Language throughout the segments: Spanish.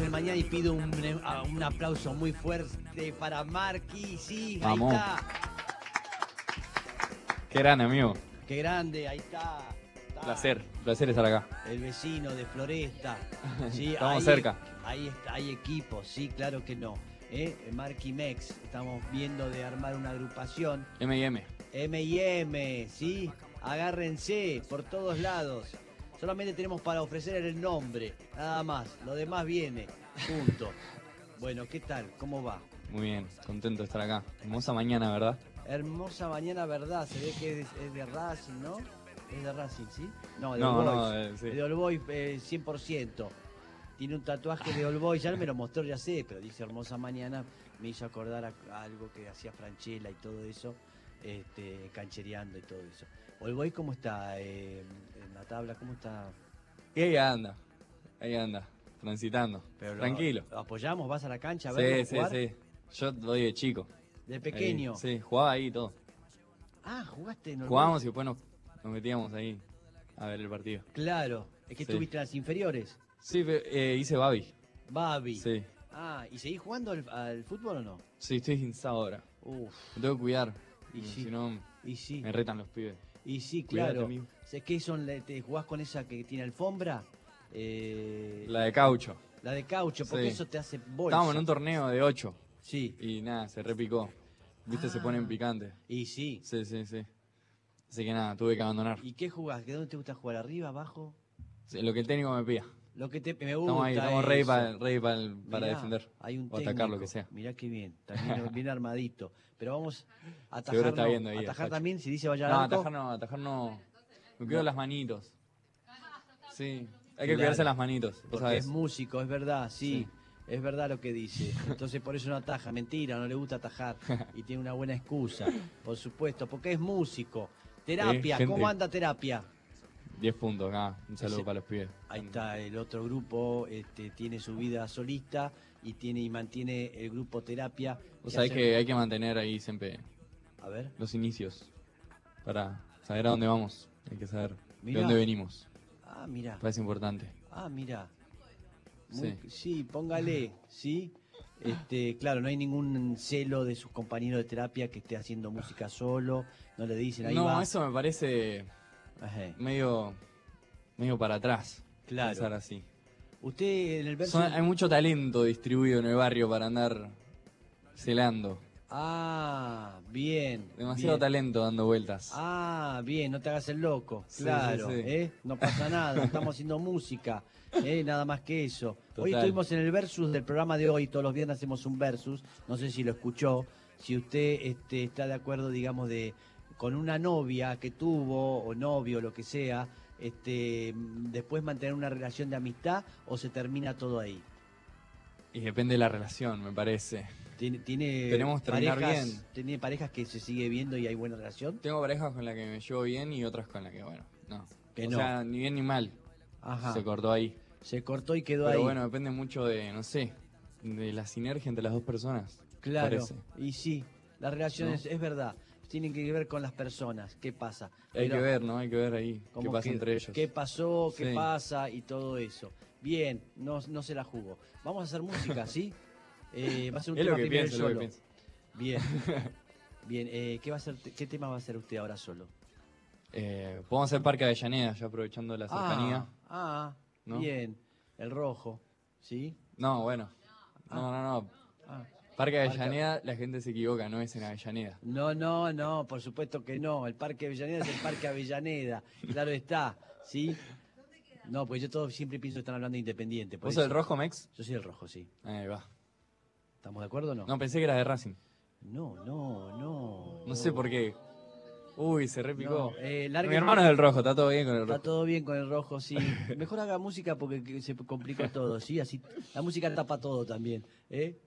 el mañana y pido un, a- un aplauso muy fuerte para Marqui. Sí, Vamos. ahí está. Qué grande, amigo. Qué grande, ahí está. Está Placer, placer estar acá. El vecino de Floresta. Sí, Estamos cerca. Ahí está, hay equipos, sí, claro que no. ¿eh? Marqui Mex, estamos viendo de armar una agrupación. M&M. M&M, ¿sí? Agárrense por todos lados. Solamente tenemos para ofrecer el nombre, nada más. Lo demás viene, punto. Bueno, ¿qué tal? ¿Cómo va? Muy bien, contento de estar acá. Hermosa mañana, ¿verdad? Hermosa mañana, ¿verdad? Se ve que es, es de Racing, ¿no? Es de Racing, ¿sí? No, de No, All no, Boys. eh, sí. De All Boys, eh, 100%. Tiene un tatuaje de All Boys, ya me lo mostró, ya sé, pero dice hermosa mañana. Me hizo acordar a, a algo que hacía Franchella y todo eso, este, canchereando y todo eso. All Boys, ¿cómo está eh, en la tabla? ¿Cómo está? Y ahí anda, ahí anda, transitando. Pero Tranquilo. ¿Lo apoyamos? ¿Vas a la cancha a verlo Sí, sí, jugar? sí. Yo doy de chico. De pequeño. Ahí, sí, jugaba ahí y todo. Ah, jugaste en Jugábamos y después nos, nos metíamos ahí a ver el partido. Claro, es que Sí. estuviste en las inferiores. Sí, eh, hice Babi. Babi. Sí. Ah, ¿y seguís jugando al, al fútbol o no? Sí, estoy insado ahora. Uf, Me tengo que cuidar. Y sí. Si no, y sí, me retan los pibes. Y sí, claro. ¿Sé qué son? ¿Te jugás con esa que tiene alfombra? Eh, La de caucho. la de caucho, porque Sí. eso te hace bolsa. Estábamos en un torneo de 8 Sí, y nada, se repicó. Viste, se Ah. ponen picantes. y sí. Sí, sí, sí. Así que nada, tuve que abandonar. ¿Y qué jugás? ¿De dónde te gusta jugar? ¿Arriba, abajo? Sí, lo que el técnico me pida. Lo que te, me gusta Estamos ahí, estamos ready para, ready para, el- para Mirá, defender. Hay un o atacar lo que sea. Mirá qué bien, también bien armadito. Pero vamos a atajar. Está viendo ahí atajar también, si dice vaya No, al atajar no, atajar no. Me cuido las manitos. Sí, hay que Claro. cuidarse las manitos. Porque es músico, es verdad, sí. Sí. Es verdad lo que dice. Entonces por eso no ataja. Mentira, no le gusta atajar. Y tiene una buena excusa. Por supuesto, porque es músico. Terapia, ¿cómo anda terapia? 10 puntos acá. Un saludo Ese- para los pibes. Ahí está el otro grupo, este, tiene su vida solista y tiene y mantiene el grupo terapia. Que sabés hace- que hay que mantener ahí siempre A ver, los inicios. Para saber a dónde vamos. Hay que saber Mirá. de dónde venimos. ah, mira, Parece importante. ah, mira. Sí. sí, póngale, sí. Este, claro, no hay ningún celo de sus compañeros de terapia que esté haciendo música solo, no le dicen ahí No, va. eso me parece Ajá, medio, medio para atrás. Claro. Pensar así. Usted en el verso. Son- hay mucho talento distribuido en el barrio para andar celando. Ah, bien. Demasiado bien. talento dando vueltas. Ah, bien, no te hagas el loco. Sí, claro, sí, sí. ¿eh? No pasa nada, estamos haciendo música, ¿eh? Nada más que eso. Hoy Total. estuvimos en el versus del programa de hoy, todos los viernes hacemos un versus, no sé si lo escuchó, si usted este, está de acuerdo, digamos, de con una novia que tuvo, o novio, lo que sea, este, después mantener una relación de amistad o se termina todo ahí. Y depende de la relación, me parece. Tiene, tiene Tenemos terminar parejas, bien. tiene parejas que se sigue viendo y hay buena relación. Tengo parejas con las que me llevo bien y otras con las que, bueno, no. Que o no. sea, ni bien ni mal. Ajá. Se cortó ahí. Se cortó y quedó Pero ahí. bueno, depende mucho de, no sé, de la sinergia entre las dos personas. Claro, parece. y sí, las relaciones, ¿No? es verdad, tienen que ver con las personas, qué pasa. Hay Pero, que ver, ¿no? Hay que ver ahí qué ¿cómo pasa que- entre ellos. ¿Qué pasó? ¿Qué Sí. pasa? Y todo eso. Bien, no, no se la jugó. Vamos a hacer música, ¿sí? Eh, va a ser un Es lo tema que primero pienso, es lo que solo. Bien. Bien, eh, ¿qué, va a ser, ¿qué tema va a hacer usted ahora solo? Eh, podemos hacer Parque Avellaneda, ya aprovechando la cercanía. Ah, ah, ¿No? bien. El rojo, ¿sí? No, bueno. No, no, no. Ah. Parque Avellaneda, la gente se equivoca, no es en Avellaneda. No, no, no, por supuesto que no. El Parque Avellaneda es el Parque Avellaneda. Claro está, ¿sí? No, pues yo todo siempre pienso que están hablando de Independiente. por ¿Vos sos eso. el rojo, Mex? Yo soy el rojo, sí. Ahí va. ¿Estamos de acuerdo o no? No, pensé que era de Racing. No, no, no. No sé por qué. Uy, se repicó. No, eh, Mi hermano es del rojo, está todo bien con el Está rojo. todo bien con el rojo, sí. Mejor haga música porque que- se complicó todo, ¿sí? Así, la música tapa todo también, ¿eh?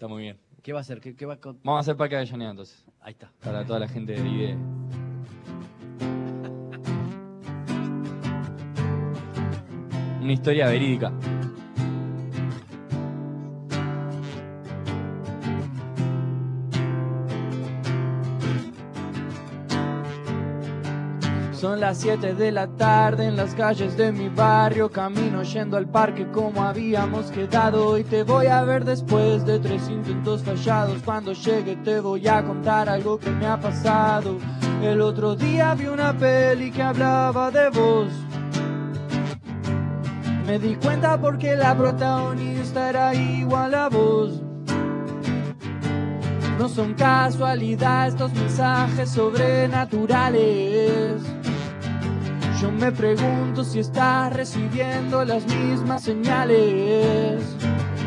Está muy bien. ¿Qué va a hacer? ¿Qué, qué va a Vamos a hacer Parque Avellaneda entonces. Ahí está. Para toda la gente de IDE. Una historia verídica. Las las 7 de la tarde en las calles de mi barrio, camino yendo al parque como habíamos quedado. Y te voy a ver después de tres intentos fallados. Cuando llegue te voy a contar algo que me ha pasado. El otro día vi una peli que hablaba de vos. Me di cuenta porque la protagonista era igual a vos. No son casualidad estos mensajes sobrenaturales. Yo me pregunto si estás recibiendo las mismas señales.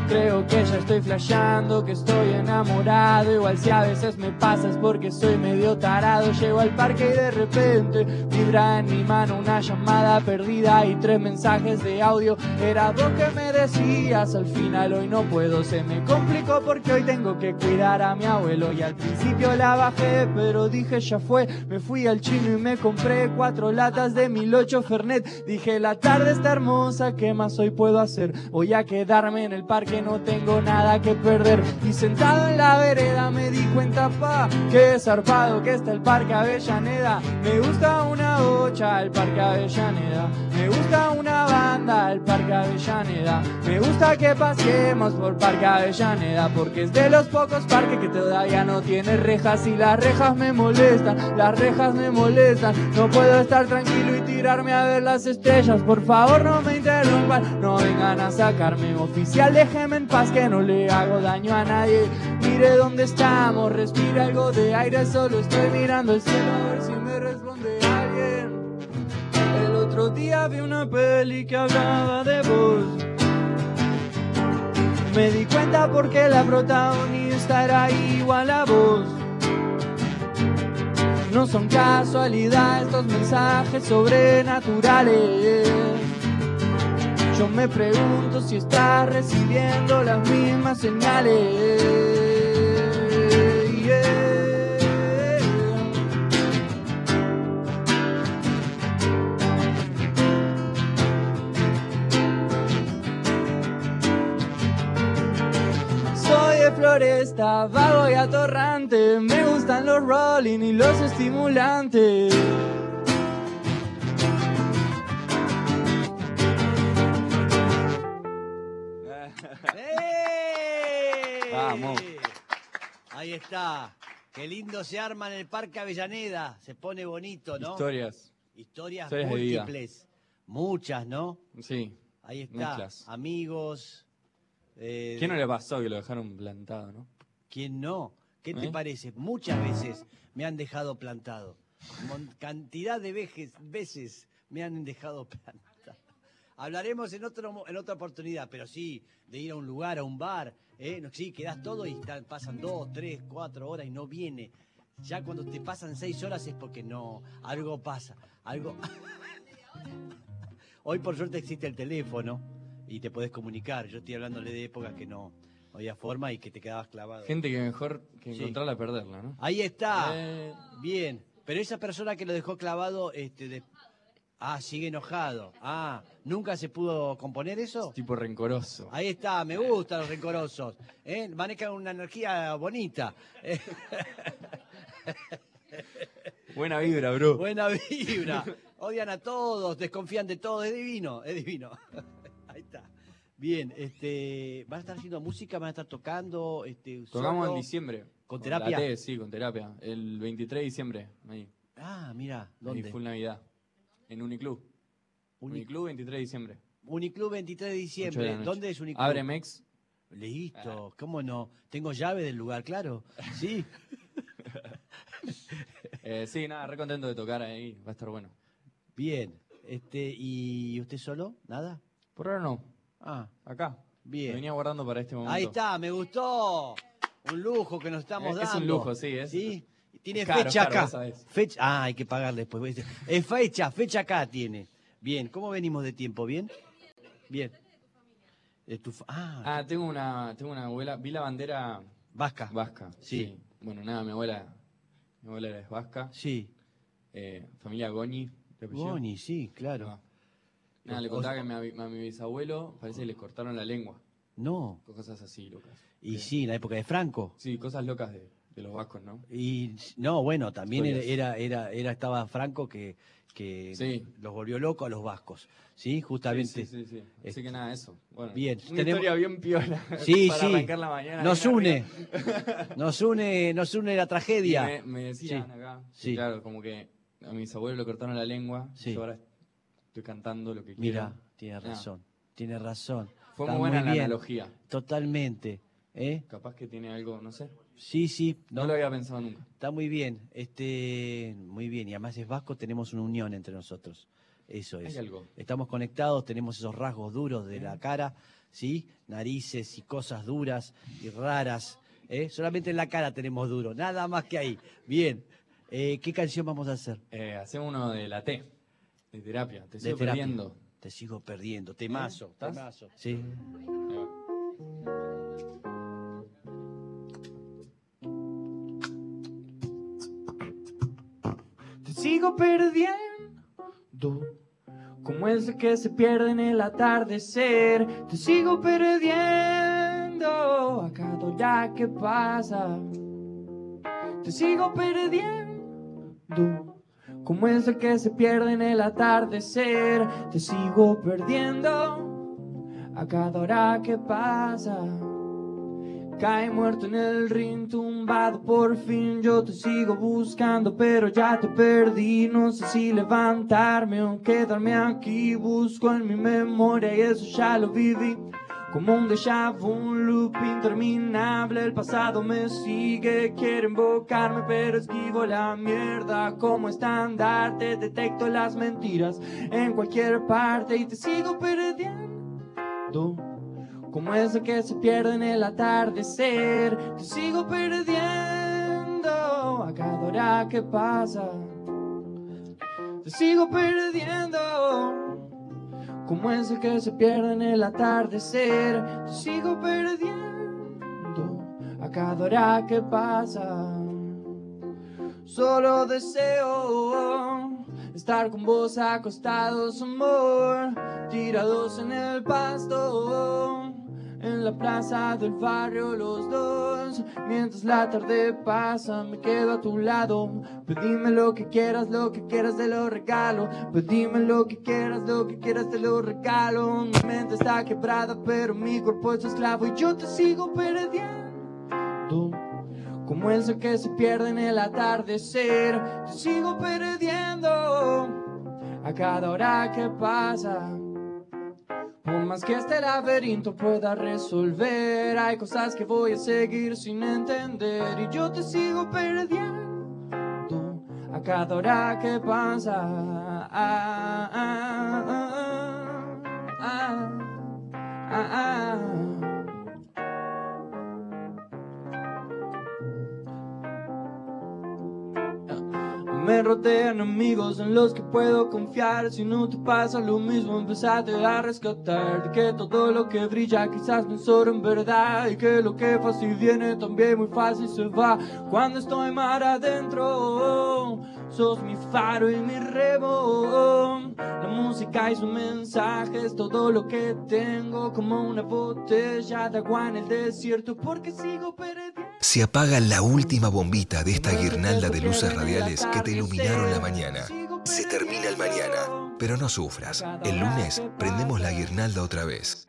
Creo que ya estoy flasheando, que estoy enamorado. Igual si a veces me pasas porque soy medio tarado. Llego al parque y de repente vibra en mi mano una llamada perdida y tres mensajes de audio. Era vos que me decías al final hoy no puedo. Se me complicó porque hoy tengo que cuidar a mi abuelo. Y al principio la bajé, pero dije ya fue. Me fui al chino y me compré cuatro latas de 1008 Fernet. Dije la tarde está hermosa, ¿qué más hoy puedo hacer? Voy a quedarme en el parque no tengo nada que perder. Y sentado en la vereda me di cuenta, pa, que zarpado que está el Parque Avellaneda. Me gusta una bocha, el Parque Avellaneda. Me gusta una banda, el Parque Avellaneda. Me gusta que pasemos por Parque Avellaneda, porque es de los pocos parques que todavía no tiene rejas. Y las rejas me molestan, las rejas me molestan. No puedo estar tranquilo y tirarme a ver las estrellas. Por favor, no me interrumpan, no vengan a sacarme. Oficial, déjeme en paz que no le hago daño a nadie. Mire dónde estamos, respire algo de aire, solo estoy mirando el cielo a ver si me responde alguien. El otro día vi una peli que hablaba de vos. Me di cuenta porque la protagonista era igual a vos. No son casualidad estos mensajes sobrenaturales. Yo me pregunto si estás recibiendo las mismas señales. Soy de floresta, vago y atorrante. Me gustan los rolling y los estimulantes. ¡Eh! Vamos. Ahí está. Qué lindo se arma en el Parque Avellaneda. Se pone bonito, ¿no? Historias. Historias, múltiples. Muchas, ¿no? Sí. Ahí está. Muchas. Amigos. eh, ¿Quién no le pasó que lo dejaron plantado, no? ¿Quién no? ¿Qué te ¿Eh? parece? Muchas veces me han dejado plantado. Cantidad de vejes- veces me han dejado plantado. Hablaremos en, otro, en otra oportunidad, pero sí, de ir a un lugar, a un bar, ¿eh? Sí, quedás todo y pasan dos, tres, cuatro horas y no viene. Ya cuando te pasan seis horas es porque no, algo pasa, algo... Hoy por suerte existe el teléfono y te podés comunicar. Yo estoy hablándole de épocas que no, no había forma y que te quedabas clavado. Gente que mejor que Sí. encontrarla perderla, ¿no? Ahí está. Eh, Bien. Pero esa persona que lo dejó clavado, este, de- ah, sigue enojado. Ah, ¿nunca se pudo componer eso? tipo rencoroso. Ahí está, me gustan los rencorosos. ¿eh? Manejan una energía bonita. Buena vibra, bro. buena vibra. Odian a todos, desconfían de todo. Es divino, es divino. Ahí está. Bien, este, ¿van a estar haciendo música? ¿Van a estar tocando? Este, Tocamos solo? en diciembre. ¿Con la terapia? T, sí, con terapia. El 23 de diciembre. Ahí. Ah, mira, Ahí ¿dónde? full Navidad. En Uniclub. Uni- Uniclub 23 de diciembre. Uniclub 23 de diciembre. ¿Dónde es Uniclub? Abre Mex. Listo, ¿cómo no? ¿Tengo llave del lugar, claro? Sí. Eh, sí, nada, re contento de tocar ahí. Va a estar bueno. Bien. Este, ¿Y usted solo? ¿Nada? Por ahora no. Ah, Acá. Me bien. venía guardando para este momento. Ahí está, me gustó. Un lujo que nos estamos dando. es un lujo, sí, es- ¿Sí? Tiene es caro, fecha es caro, acá. Fecha, ah, hay que pagar después. Es fecha, fecha acá tiene. Bien, ¿cómo venimos de tiempo? ¿Bien? Bien. De tu ah, Ah, tengo una, tengo una abuela. Vi la bandera vasca. vasca. Sí. Bueno, nada, mi abuela. Mi abuela era vasca. Sí. Eh, familia Goñi. Goni, sí, claro. Ah. Nada, le contaba que a mi, a mi bisabuelo parece que le cortaron la lengua. No. Cosas así, locas. Y sí, en la época de Franco. Sí, cosas locas de. De los vascos, ¿no? Y no, bueno, también era, era, estaba Franco que, que Sí. los volvió locos a los vascos. Sí, justamente. Sí, sí, sí, sí. Así Este, que nada, eso. Bueno, bien, Una tenemos- historia bien piola. Sí, para sí. arrancar la mañana. Nos une, nos une, nos une la tragedia. Me, me decían acá, que Sí. claro, como que a mis abuelos le cortaron la lengua. Sí. Yo ahora estoy cantando lo que Mira, quiero. tiene Nada. razón, tiene razón. Fue Está muy buena la bien, analogía. Totalmente. ¿Eh? Capaz que tiene algo, no sé. Sí, sí, No, no, lo había pensado nunca. está muy bien. Este, muy bien. Y además es vasco, tenemos una unión entre nosotros. Eso es. Hay algo. Estamos conectados, tenemos esos rasgos duros de la cara, ¿sí? Narices y cosas duras y raras. ¿eh? Solamente en la cara tenemos duro, nada más que ahí. Bien. Eh, ¿Qué canción vamos a hacer? Eh, hacemos uno de la T, de terapia. Te De sigo terapia. perdiendo. Te sigo perdiendo. Temazo. Temazo. Sí. Sigo perdiendo. Como ese que se pierde en el atardecer. Te sigo perdiendo. A cada hora que pasa. Te sigo perdiendo. Como ese que se pierde en el atardecer. Te sigo perdiendo. A cada hora que pasa. Cae muerto en el ring, tumbado por fin. Yo te sigo buscando, pero ya te perdí. No sé si levantarme o quedarme aquí. Busco en mi memoria y eso ya lo viví. Como un déjà vu, un loop interminable. El pasado me sigue, quiere invocarme, pero esquivo la mierda. Como estandarte, detecto las mentiras en cualquier parte y te sigo perdiendo. Como ese que se pierde en el atardecer, te sigo perdiendo a cada hora que pasa. Te sigo perdiendo. Como ese que se pierde en el atardecer, te sigo perdiendo a cada hora que pasa. Solo deseo estar con vos acostados, amor, tirados en el pasto, en la plaza del barrio los dos. Mientras la tarde pasa, me quedo a tu lado. Pedime lo que quieras, lo que quieras te lo regalo. Pedime lo que quieras, lo que quieras te lo regalo. Mi mente está quebrada, pero mi cuerpo es esclavo y yo te sigo perdiendo. Como ese que se pierde en el atardecer, te sigo perdiendo a cada hora que pasa. Por más que este laberinto pueda resolver, hay cosas que voy a seguir sin entender y yo te sigo perdiendo a cada hora que pasa. Ah, ah, ah, Me rodean amigos en los que puedo confiar. Si no te pasa lo mismo, empezate a rescatar. De que todo lo que brilla quizás no es oro en verdad. Y que lo que fácil viene también muy fácil se va. Cuando estoy mar adentro, sos mi faro y mi remo. La música y sus mensajes, todo lo que tengo. Como una botella de agua en el desierto. Porque sigo perdiendo. Se apaga la última bombita de esta guirnalda de luces radiales que te iluminaron la mañana. Se termina el mañana, pero no sufras. El lunes prendemos la guirnalda otra vez.